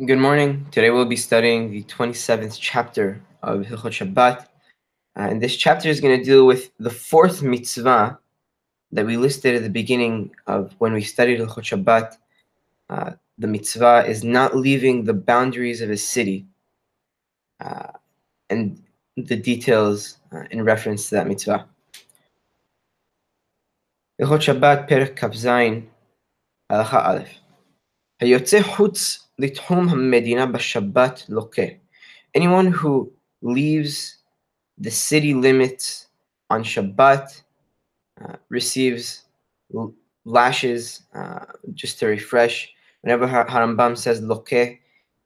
Good morning. Today we'll be studying the 27th chapter of Hilchot Shabbat. Uh, and this chapter is going to deal with the fourth mitzvah that we listed at the beginning of when we studied Hilchot Shabbat. Uh, the mitzvah is not leaving the boundaries of a city. Uh, and the details uh, in reference to that mitzvah. Hilchot Shabbat, Perek Kaf Zayin Halacha Aleph. היוצא Anyone who leaves the city limits on Shabbat uh, receives lashes. Uh, just to refresh, whenever Harambam says Loke,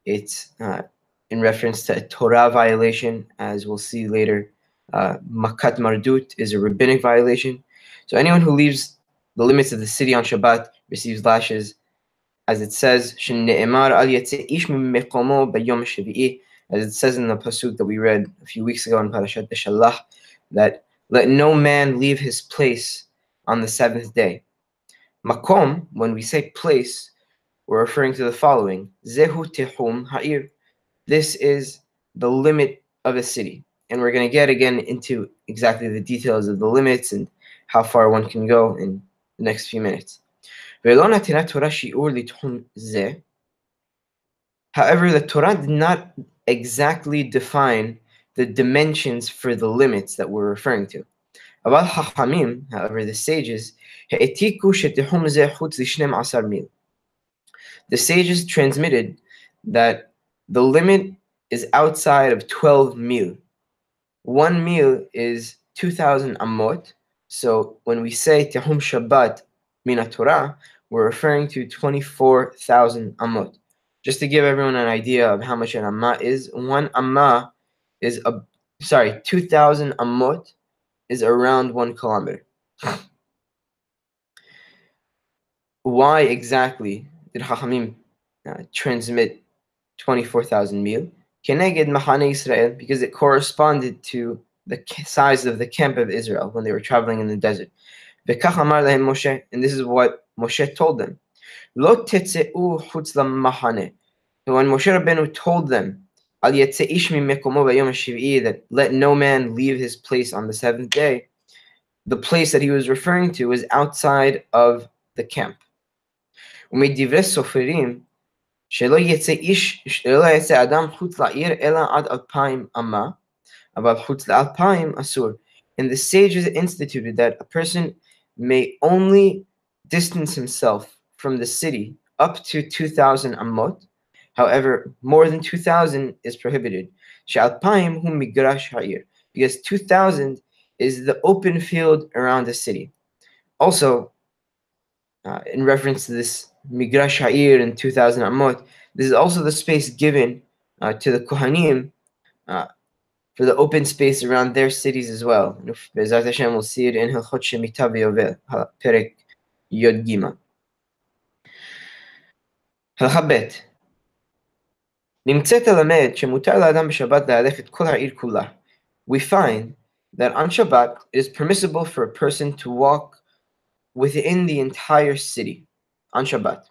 it's uh, in reference to a Torah violation, as we'll see later. Uh, Makat Mardut is a rabbinic violation. So anyone who leaves the limits of the city on Shabbat receives lashes as it says, as it says in the pasuk that we read a few weeks ago in Parashat Beshalach, that let no man leave his place on the seventh day. Makom, when we say place, we're referring to the following: Zehu tehum ha'ir. This is the limit of a city, and we're going to get again into exactly the details of the limits and how far one can go in the next few minutes. However, the Torah did not exactly define the dimensions for the limits that we're referring to. However, the sages, the sages transmitted that the limit is outside of 12 mil. One mil is 2,000 amot. So when we say Tehum Shabbat Torah, we're referring to 24,000 amot. Just to give everyone an idea of how much an amma is, one amma is a sorry, 2,000 amot is around one kilometer. Why exactly did Hachamim uh, transmit 24,000 mil? Keneged Mahane Israel, because it corresponded to the size of the camp of Israel when they were traveling in the desert. Moshe, and this is what Moshe told them. Lo mahane. When Moshe Rabbeinu told them, Al that let no man leave his place on the seventh day, the place that he was referring to was outside of the camp. And the sages instituted that a person may only distance himself from the city up to 2,000 amot. However, more than 2,000 is prohibited. Because 2,000 is the open field around the city. Also, uh, in reference to this migrash ha'ir and 2,000 amot, this is also the space given uh, to the kohanim uh, for the open space around their cities as well. See it in Hilchot Shemitah Perek Yod Gimel. We find that on Shabbat it is permissible for a person to walk within the entire city on Shabbat.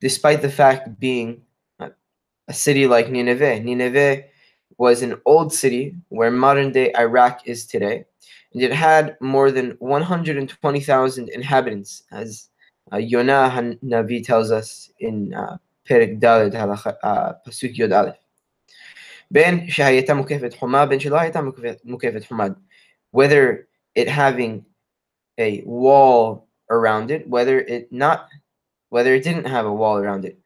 despite the fact being a city like Nineveh. Nineveh was an old city where modern day Iraq is today, and it had more than 120,000 inhabitants, as uh, Yonah Navi tells us in uh, Perek Dalet, uh, Pasuk Yod Aleph. בין שהייתה מוקפת חומה, בין שלא הייתה מוקפת חומה. Whether it having a wall around it, whether it not, whether it didn't have a wall around it.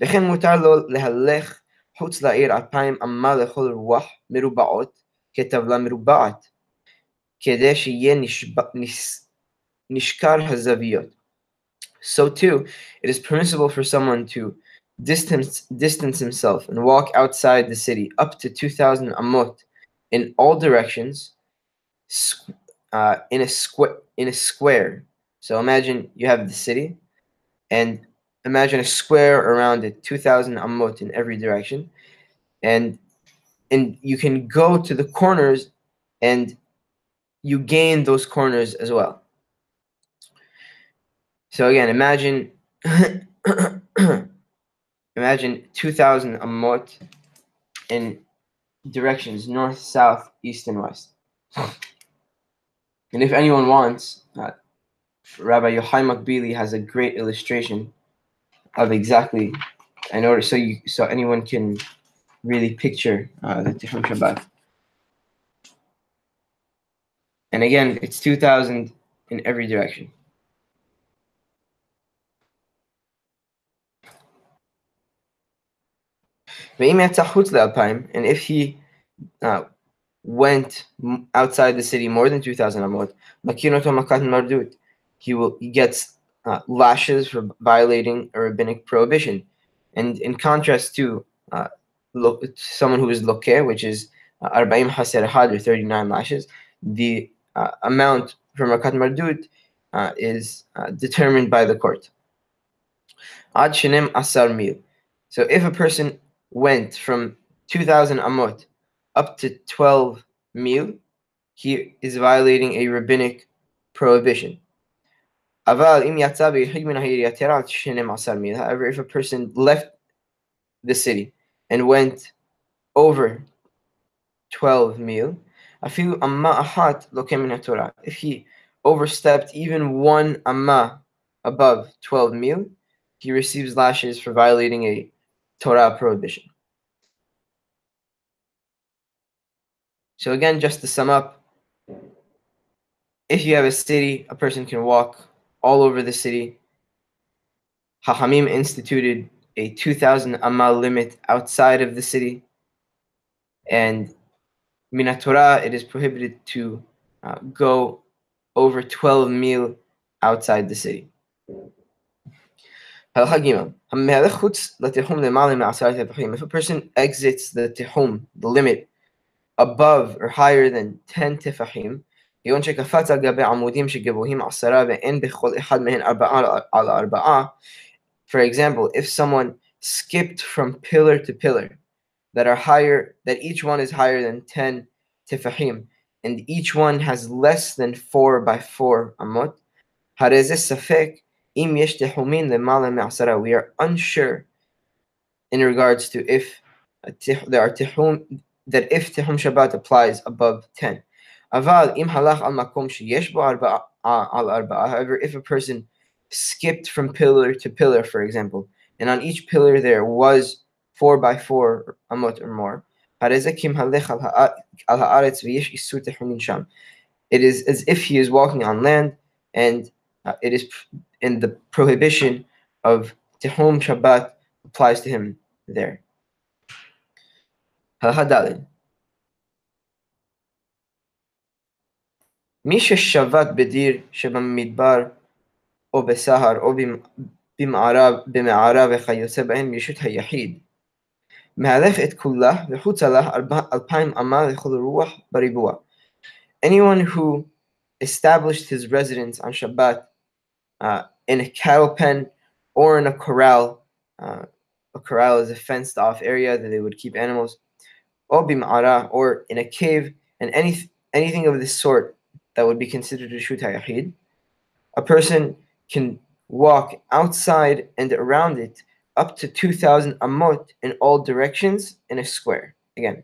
וכן מותר לו להלך חוץ לעיר אלפיים אמה לכל רוח מרובעות כטבלה מרובעת, כדי שיהיה נשקר הזוויות. So too, it is permissible for someone to distance, distance himself and walk outside the city up to 2,000 amot in all directions uh, in, a squ- in a square. So imagine you have the city and imagine a square around it, 2,000 amot in every direction. And, and you can go to the corners and you gain those corners as well. So again, imagine imagine 2,000 amot in directions north, south, east, and west. And if anyone wants, uh, Rabbi Yochai Makbili has a great illustration of exactly, in order so you so anyone can really picture uh, the Tehum Shabbat. And again, it's 2,000 in every direction. And if he uh, went outside the city more than 2,000 amot, he will he gets uh, lashes for violating a rabbinic prohibition. And in contrast to uh, someone who is lokeh, which is uh, arba'im haser had or 39 lashes, the uh, amount for makat mardut uh, is uh, determined by the court. Ad shenem asar mil. So if a person went from 2,000 amot up to 12 mil, he is violating a rabbinic prohibition. However, if a person left the city and went over 12 mil, if he overstepped even one amma above 12 mil, he receives lashes for violating a Torah prohibition. So again, just to sum up, if you have a city, a person can walk all over the city. Hahamim instituted a 2,000 amal limit outside of the city. And Minatorah, it is prohibited to uh, go over 12 mil outside the city. If a person exits the tihum, the limit, above or higher than 10 tefahim, כגון שקפץ על גבי עמודים שגבוהים עשרה ואין בכל אחד מהן ארבעה על ארבעה, for example, if someone skipped from pillar to pillar that are higher, that each one is higher than 10 tefahim, and each one has less than 4 by 4 amot, הרי זה ספק אם יש תחומין למעלה מעשרה. We are unsure in regards to if a tih- there are tihum, that if tihum Shabbat applies above 10. Aval im halach al makom sheyesh bo al arba'a. However, if a person skipped from pillar to pillar, for example, and on each pillar there was four by four amot or more, it is as if he is walking on land, and uh, it is in the prohibition of tehom Shabbat applies to him there. Halachadalin. میشه شود بدیر شبم میدبار او بسهر او بمعراب بمعراب خيو سبعين ميشوتها يحيد معرفة كله وحوت له ألبايم أمار يخذ الروح بريبوع Anyone who established his residence on Shabbat uh, in a cattle pen or in a corral, uh, a corral is a fenced off area that they would keep animals, or bim'ara, or in a cave, and any, anything of this sort, that would be considered a shut hayahid, a person can walk outside and around it up to 2,000 amot in all directions in a square. Again,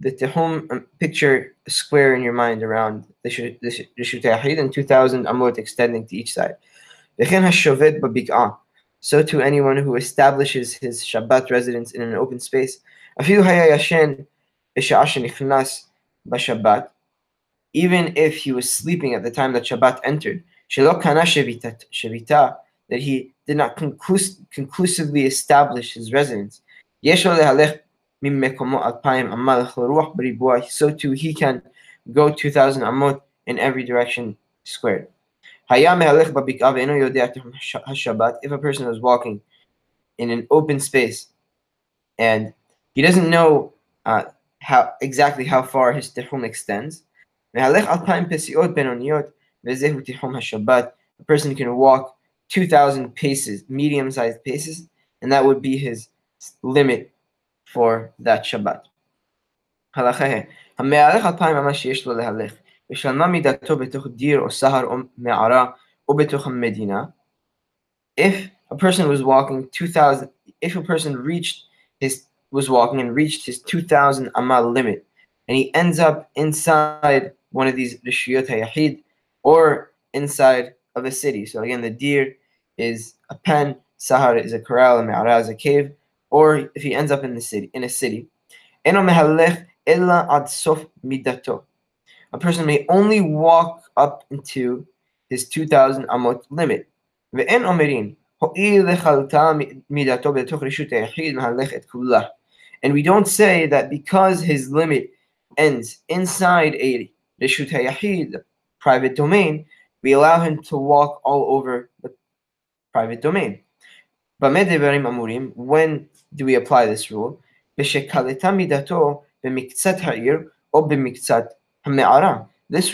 the tehum, um, picture a square in your mind around the Shu- the Shu- the shut hayahid and 2,000 amot extending to each side. וכן השובת בבקעה, so to anyone who establishes his Shabbat residence in an open space, אפילו היה ישן בשעה שנכנס בשבת, even if he was sleeping at the time that Shabbat entered, that he did not conclus- conclusively establish his residence. So too he can go 2,000 amot in every direction squared. If a person is walking in an open space and he doesn't know uh, how exactly how far his tehum extends, מהלך אלפיים פסיעות בינוניות וזהו תיחום השבת. A person can walk 2,000 paces, medium-sized paces, and that would be his limit for that Shabbat. הלכה ה' המהלך אלפיים אמה שיש לו להלך, ושלמה מידתו בתוך דיר או סהר או מערה או בתוך המדינה. If a person was walking 2,000, if a person reached his, was walking and reached his 2,000 amal limit, and he ends up inside one of these rishiyot hayahid, or inside of a city. So again, the deer is a pen, sahar is a corral, and me'ara is a cave, or if he ends up in the city, in a city. Eno ad sof midato. A person may only walk up into his 2,000 amot limit. Ve'en omerin, and we don't say that because his limit ends inside a reshut hayahid, private domain, we allow him to walk all over the private domain. When do we apply this rule? This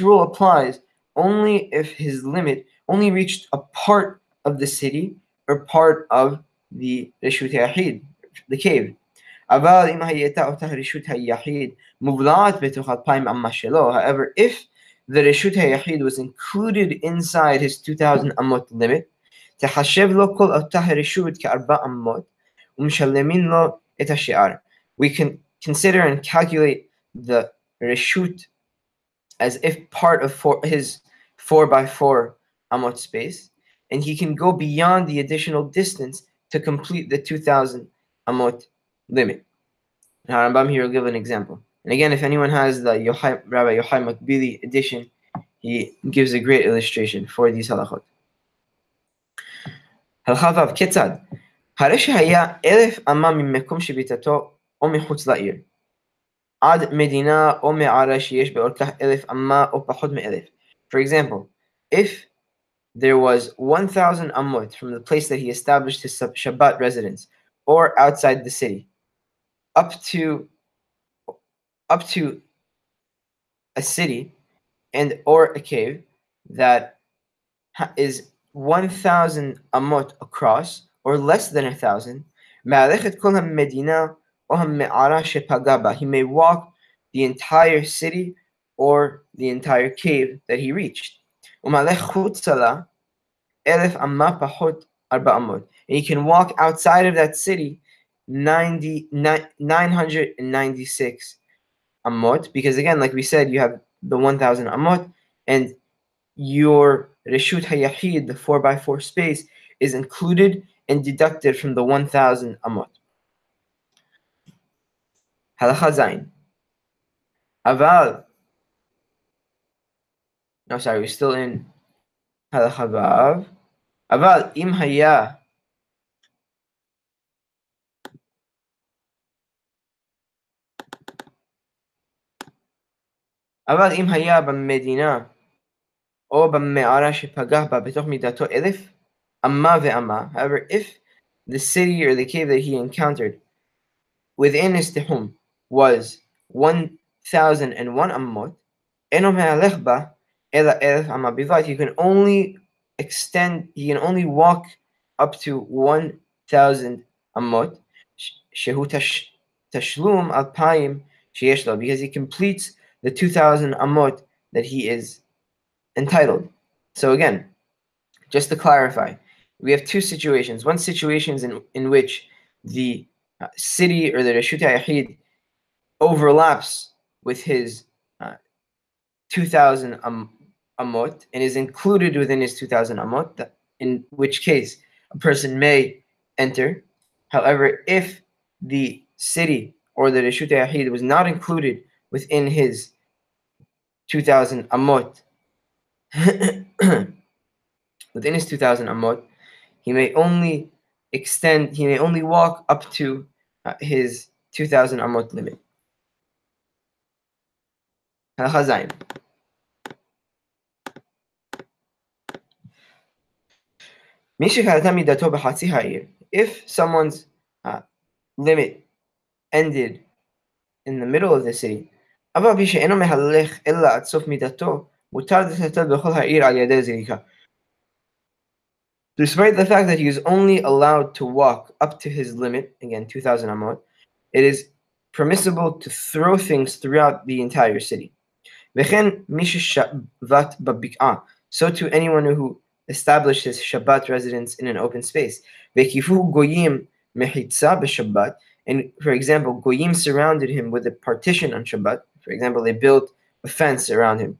rule applies only if his limit only reached a part of the city or part of the Rishut the cave. However, if the Reshut HaYachid was included inside his 2,000 amot limit, תחשב לו כל אותה הרשות כארבע אמות, ומשלמים לו את השאר. We can consider and calculate the reshut as if part of four, his 4 by 4 amot space, and he can go beyond the additional distance to complete the 2,000 amot limit. Now, Rambam here will give an example. And again, if anyone has the Yochai, Rabbi Yochai Makbili edition, he gives a great illustration for these halachot. הלכה ו' כיצד? הרי שהיה אלף אמה ממקום שביתתו או מחוץ לעיר, עד מדינה או מערה שיש באורכך אלף אמה או פחות מאלף. For example, if there was 1,000 amot from the place that he established his Shabbat residence or outside the city, up to up to a city and or a cave that is 1,000 amot across or less than a thousand, he may walk the entire city or the entire cave that he reached. And he can walk outside of that city 90, 996 amot, because again, like we said, you have the 1000 amot, and your Reshut Hayahid, the 4x4 space, is included and deducted from the 1000 amot. Halacha Zain. Aval. No, sorry, we're still in Halacha Vav. Aval im haya. אבל אם היה במדינה או במערה שפגע בה בתוך מידתו אלף אמה ואמה, however, if the city or the cave that he encountered within his tehum was 1001 ammot, אינו מהלך בה אלא אלף אמה בלבד, he can only extend, he can only walk up to 1000 ammot, שהוא תשלום אלפיים שיש לו, because he completes the 2000 amot that he is entitled. So again, just to clarify, we have two situations. One situation is in, in which the uh, city or the Rashut Yahid overlaps with his uh, 2000 am, amot and is included within his 2000 amot, in which case a person may enter. However, if the city or the Rashut Yahid was not included within his 2000 amot, within his 2000 amot, he may only extend, he may only walk up to uh, his 2000 amot limit. If someone's uh, limit ended in the middle of the city, Despite the fact that he is only allowed to walk up to his limit, again 2000 amot, it is permissible to throw things throughout the entire city. So to anyone who establishes Shabbat residence in an open space. And for example, goyim surrounded him with a partition on Shabbat. For example, they built a fence around him.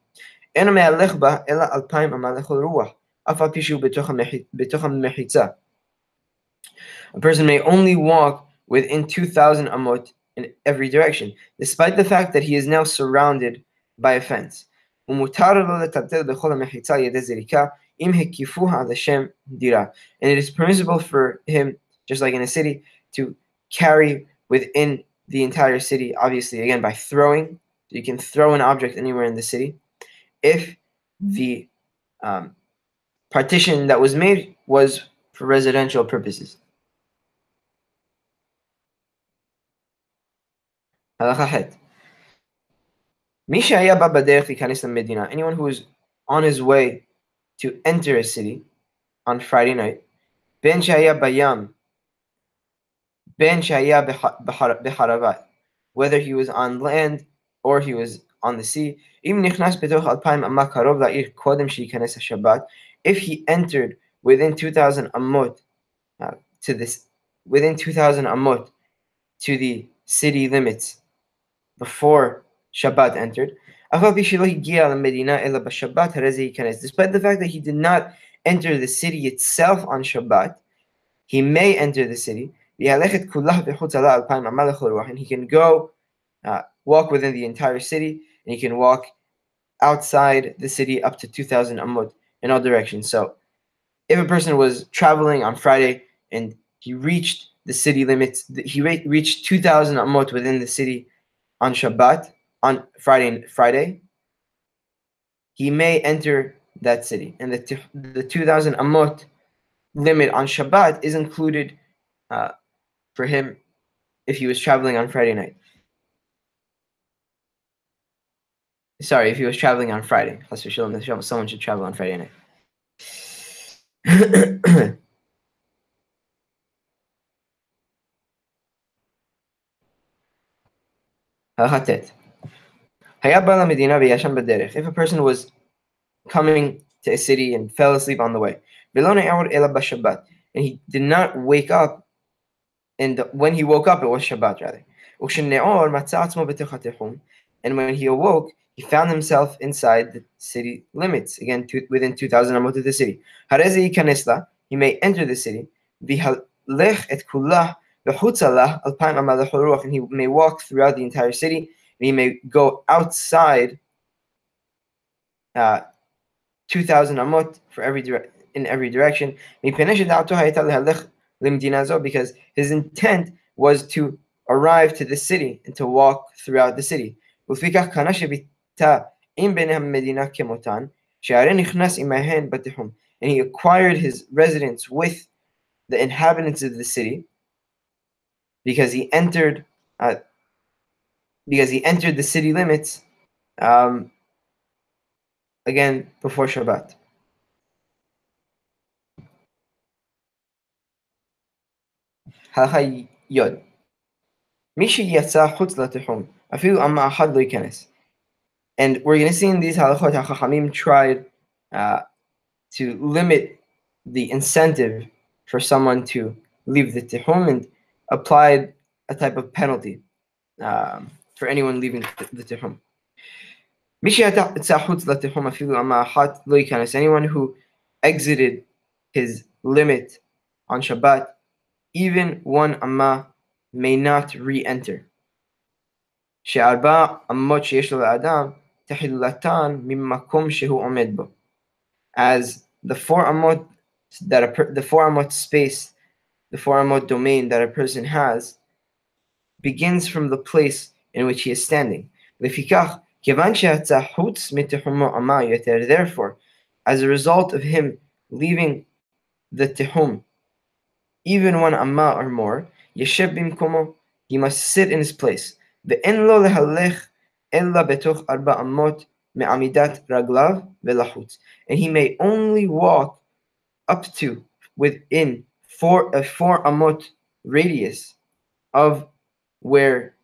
A person may only walk within 2,000 amot in every direction, despite the fact that he is now surrounded by a fence. And it is permissible for him, just like in a city, to carry within the entire city, obviously, again, by throwing. You can throw an object anywhere in the city. If the um, partition that was made was for residential purposes. Anyone who is on his way to enter a city on Friday night, Ben Shaya Bayam, Ben Shaya Beharavat, whether he was on land or he was on the sea, if he entered within 2000 amot uh, to this within 2000 amot to the city limits before Shabbat entered, Despite the fact that he did not enter the city itself on Shabbat, he may enter the city. And he can go uh, walk within the entire city, and he can walk outside the city up to 2,000 amud in all directions. So, if a person was traveling on Friday and he reached the city limits, he reached 2,000 amot within the city on Shabbat, on Friday Friday, he may enter that city. And the, the 2000 amot limit on Shabbat is included uh, for him if he was traveling on Friday night. Sorry, if he was traveling on Friday. Someone should travel on Friday night. If a person was coming to a city and fell asleep on the way, and he did not wake up, and when he woke up, it was Shabbat rather. And when he awoke, he found himself inside the city limits, again, two, within 2,000 amot of the city. He may enter the city, et and he may walk throughout the entire city, and he may go outside uh, 2,000 amot for every dire- in every direction. Because his intent was to arrive to the city and to walk throughout the city And he acquired his residence with the inhabitants of the city because he entered uh, because he entered the city limits um, again before Shabbat. הלכה יוד מי שיצא חוץ לתחום אפילו אמה אחת לא ייכנס and we're going to see in these halachot Chachamim tried uh, to limit the incentive for someone to leave the tihum and applied a type of penalty um, for anyone leaving the tihum. Anyone who exited his limit on Shabbat, even one amma may not re-enter tahillatan mimmakum shehu As the four amot that a per, the four amot space, the four amot domain that a person has, begins from the place in which he is standing. Therefore, as a result of him leaving the tehum, even one amma or more, he must sit in his place. The אלא בתוך ארבע אמות מעמידת רגליו ולחוץ. And he may only walk up to within four, a four amot radius of where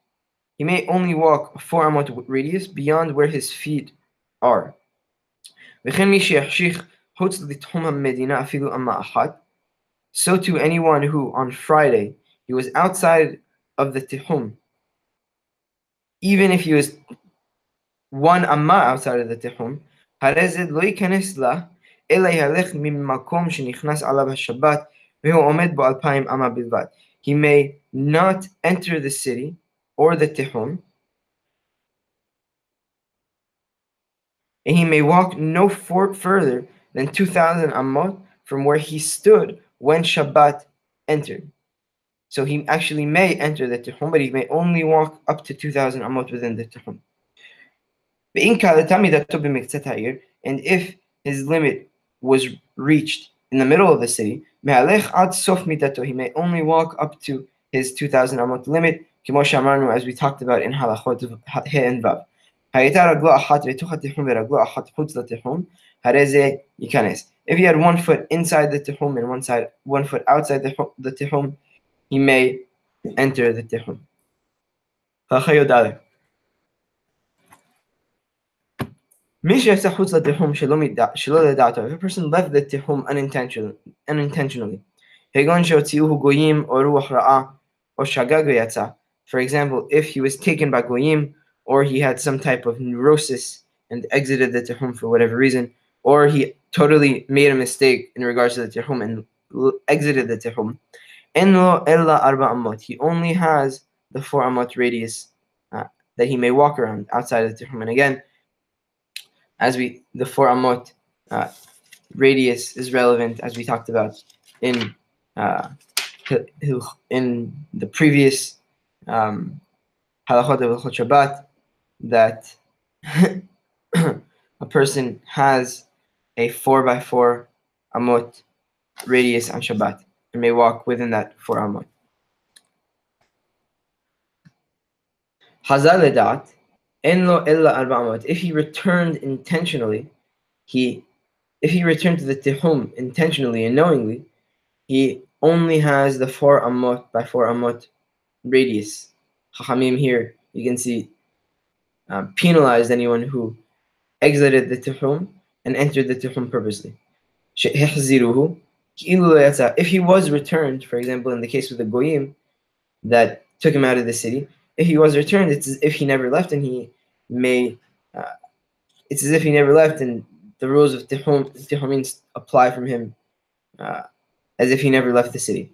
he may only walk four amot radius beyond where his feet are. And חוץ לתחום המדינה אפילו אמה אחת, so to anyone who on Friday he was outside of the tihum, even if he was one amma outside of the tihum, הרי זה לא ייכנס לה, אלא ילך ממקום שנכנס עליו השבת, והוא עומד בו אלפיים אמה בלבד. He may not enter the city or the tihum, and he may walk no for- further than 2,000 amot from where he stood when Shabbat entered. So he actually may enter the Tuhum, but he may only walk up to 2,000 Amot within the Tuhum. And if his limit was reached in the middle of the city, he may only walk up to his 2,000 Amot limit, as we talked about in Halachot He and Vav. If he had one foot inside the Tuhum and one side, one foot outside the, the he may enter the Tihum. If a person left the Tihum unintentionally, unintentionally, for example, if he was taken by Goyim, or he had some type of neurosis and exited the Tihum for whatever reason, or he totally made a mistake in regards to the Tihum and exited the Tihum. Amot. He only has the four amot radius uh, that he may walk around outside of the Tehum. And again, as we the four amot uh, radius is relevant as we talked about in uh, in the previous um, halachot of Shabbat that a person has a 4 by 4 amot radius on Shabbat and may walk within that 4 amot. Hazal ledat, en lo illa arba'amot. If he returned intentionally, he if he returned to the tihum intentionally and knowingly, he only has the 4 amot by 4 amot radius. Chachamim here, you can see um, penalized anyone who exited the Tihum and entered the Tihum purposely If he was returned, for example, in the case of the Goyim that took him out of the city, if he was returned, it's as if he never left and he may, uh, it's as if he never left and the rules of Tihum, Tihumin apply from him uh, as if he never left the city.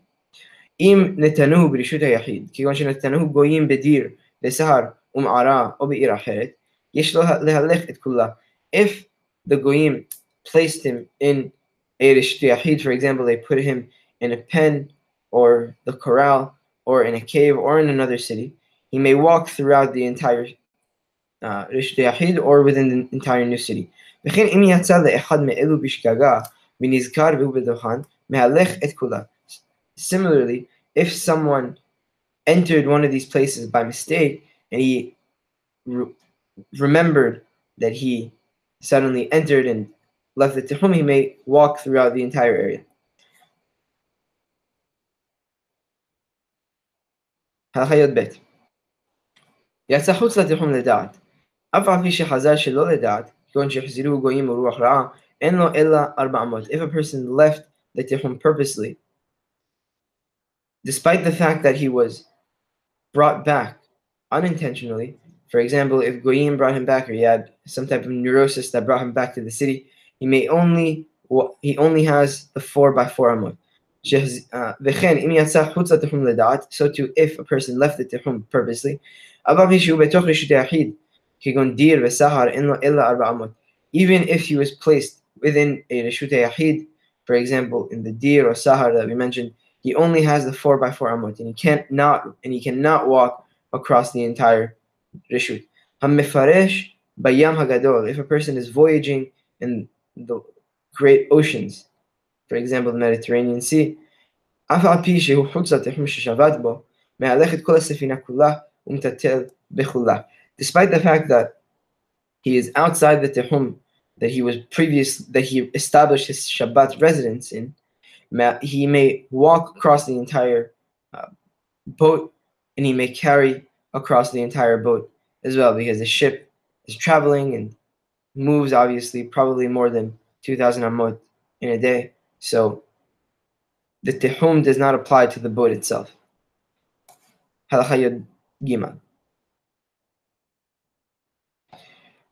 אם נתנוהו ברשות היחיד, כגון שנתנוהו גויים בדיר, בסהר, ומערה או בעיר אחרת, יש להלך את כולה. If the goyim placed him in for example, they put him in a pen or the corral or in a cave or in another city. He may walk throughout the entire uh, or within the entire new city. Similarly, if someone entered one of these places by mistake and he re- remembered that he suddenly entered and left the Tehum, he may walk throughout the entire area. הלכה י"ב יצא חוץ לתיחום לדעת, אף על פי שחזר שלא לדעת, כגון שהחזירו גויים ורוח רעה, אין לו אלא ארבע אמות. If a person left the tihum purposely, despite the fact that he was brought back unintentionally. For example, if Goyim brought him back or he had some type of neurosis that brought him back to the city, he may only he only has the four by four amot. Uh, so too, if a person left the tihum purposely, even if he was placed within a reshut yahid, for example, in the dir or sahar that we mentioned, he only has the four by four amot, and he can't not and he cannot walk across the entire hagadol. If a person is voyaging in the great oceans, for example, the Mediterranean Sea, אף על פי שהוא חוץ לתחום ששבת בו, מהלך את כל הספינה כולה ומטלטל בכולה. Despite the fact that he is outside the tehum that he was previous, that he established his Shabbat residence in, he may walk across the entire uh, boat and he may carry across the entire boat as well because the ship is traveling and moves obviously probably more than 2,000 amot in a day. So the tehum does not apply to the boat itself. Halacha Yod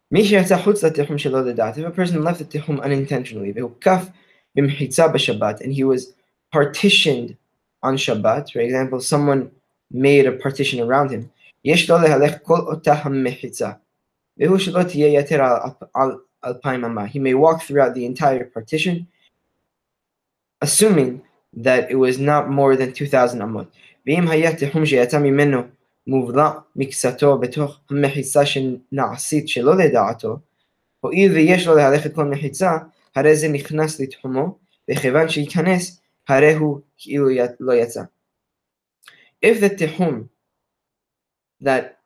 If a person left the tehum unintentionally, and he was partitioned on Shabbat, for example, someone made a partition around him, He may walk throughout the entire partition, assuming that it was not more than 2,000 אמות. ואם היה תחום שיצא ממנו מובלע מקצתו בתוך המחיצה שנעשית שלא לדעתו, הואיל ויש לו להלך את כל מחיצה, הרי זה נכנס לתחומו, וכיוון שייכנס, הרי הוא כאילו לא יצא. If the tihum that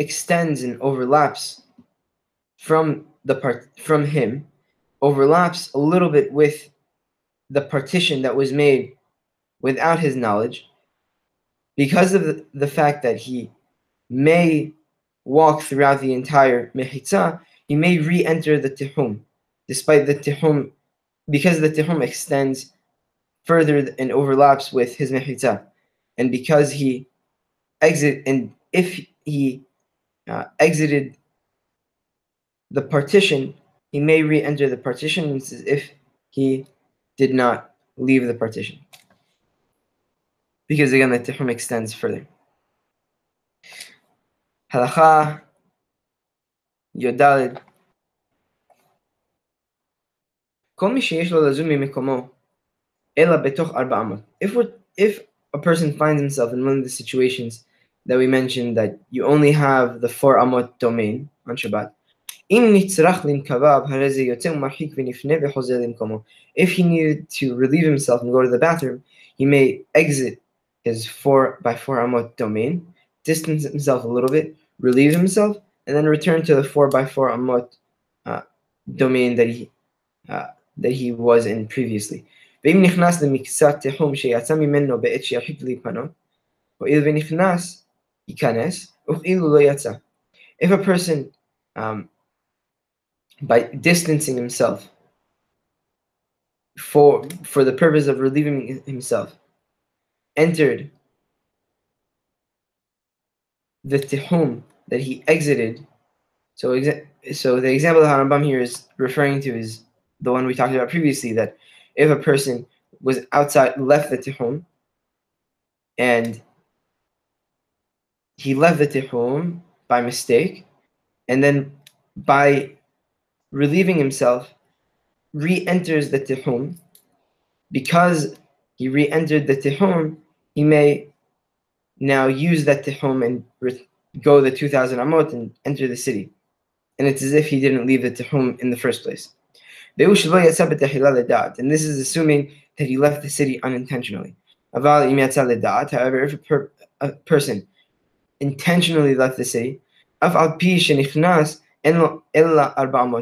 extends and overlaps from the part from him overlaps a little bit with the partition that was made without his knowledge because of the, the fact that he may walk throughout the entire mehitza, he may re-enter the tihum, despite the tihum, because the tihum extends further and overlaps with his mehitza, and because he exit and if he uh, exited the partition, he may re-enter the partition. as if he did not leave the partition. Because again, the tihum extends further. Halacha Yodalid. If, if a person finds himself in one of the situations that we mentioned that you only have the four amot domain on Shabbat, if he needed to relieve himself and go to the bathroom, he may exit his 4 by 4 amot domain, distance himself a little bit, relieve himself, and then return to the 4 by 4 amot uh, domain that he uh, that he was in previously. ואם נכנס למקצת תחום שיצא ממנו בעת שירחיק להיפנות, הואיל ונכנס, ייכנס, וכאילו לא יצא. If a person, um, by distancing himself for, for the purpose of relieving himself, entered the tihum that he exited. So, so the example that Harambam here is referring to is the one we talked about previously. That if a person was outside, left the tihum, and he left the tihum by mistake, and then by relieving himself, re-enters the tihum, because he re-entered the tihum, he may now use that tihum and go the 2,000 amot and enter the city. And it's as if he didn't leave the tihum in the first place. And this is assuming that he left the city unintentionally. However, if a, per, a person intentionally left the city,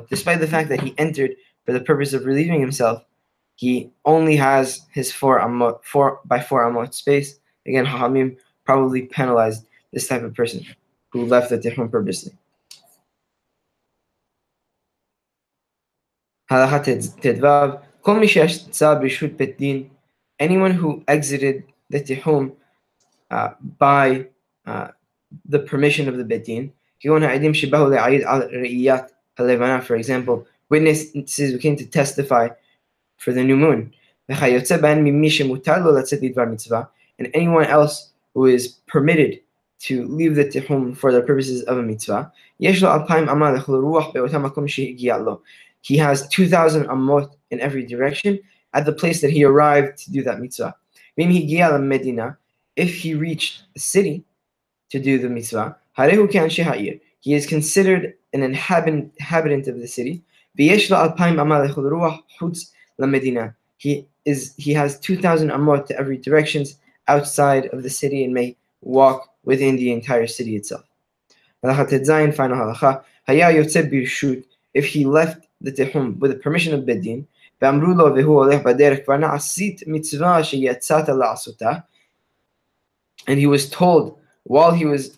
despite the fact that he entered for the purpose of relieving himself, he only has his four amot, four by four amot space. Again, Hahamim probably penalized this type of person who left the tihum purposely. anyone who exited the tihum uh, by uh, the permission of the din, for example, witnesses who came to testify for the new moon. And anyone else who is permitted to leave the tihum for the purposes of a mitzvah, he has 2,000 amot in every direction at the place that he arrived to do that mitzvah. If he reached a city to do the mitzvah, he is considered an inhabitant of the city. He is he has 2,000 amot to every directions outside of the city and may walk within the entire city itself. Final. If he left the tihum with the permission of Bedin, and he was told while he was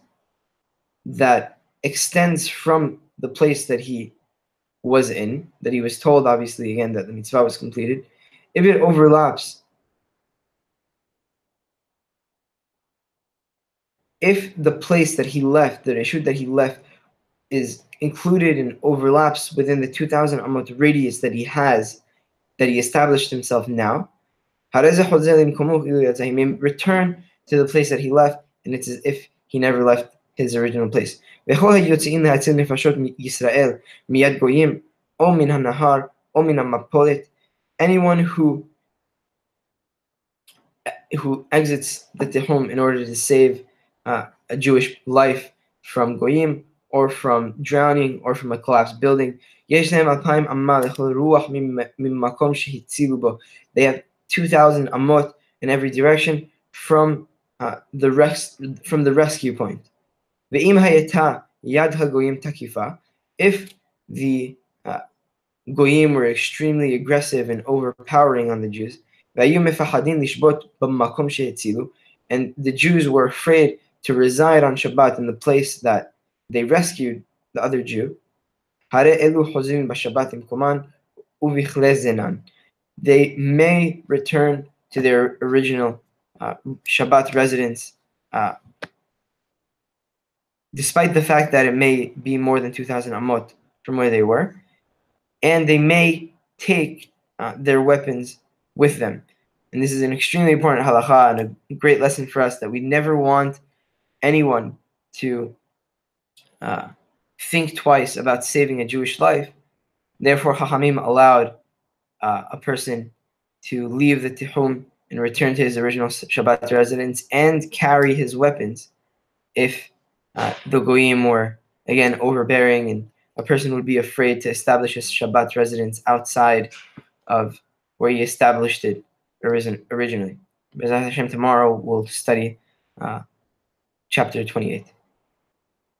that extends from the place that he was in, that he was told, obviously, again, that the mitzvah was completed, if it overlaps, if the place that he left, the reshut that he left, is included and overlaps within the 2,000 amot radius that he has, that he established himself now, return to the place that he left, and it's as if he never left his original place. anyone who who exits the Tehum in order to save uh, a Jewish life from goyim or from drowning or from a collapsed building. They have 2,000 amot in every direction from uh, the from the rescue point. If the uh, goyim were extremely aggressive and overpowering on the Jews, and the Jews were afraid to reside on Shabbat in the place that they rescued the other Jew, they may return to their original uh, Shabbat residence, uh, despite the fact that it may be more than 2,000 amot from where they were, and they may take uh, their weapons with them. And this is an extremely important halacha and a great lesson for us that we never want anyone to uh, think twice about saving a Jewish life. Therefore, Hachamim allowed uh, a person to leave the Tihum and return to his original Shabbat residence and carry his weapons if uh, the Goyim were, again, overbearing and a person would be afraid to establish a Shabbat residence outside of where he established it originally. Bezat Hashem, tomorrow we'll study uh, chapter 28.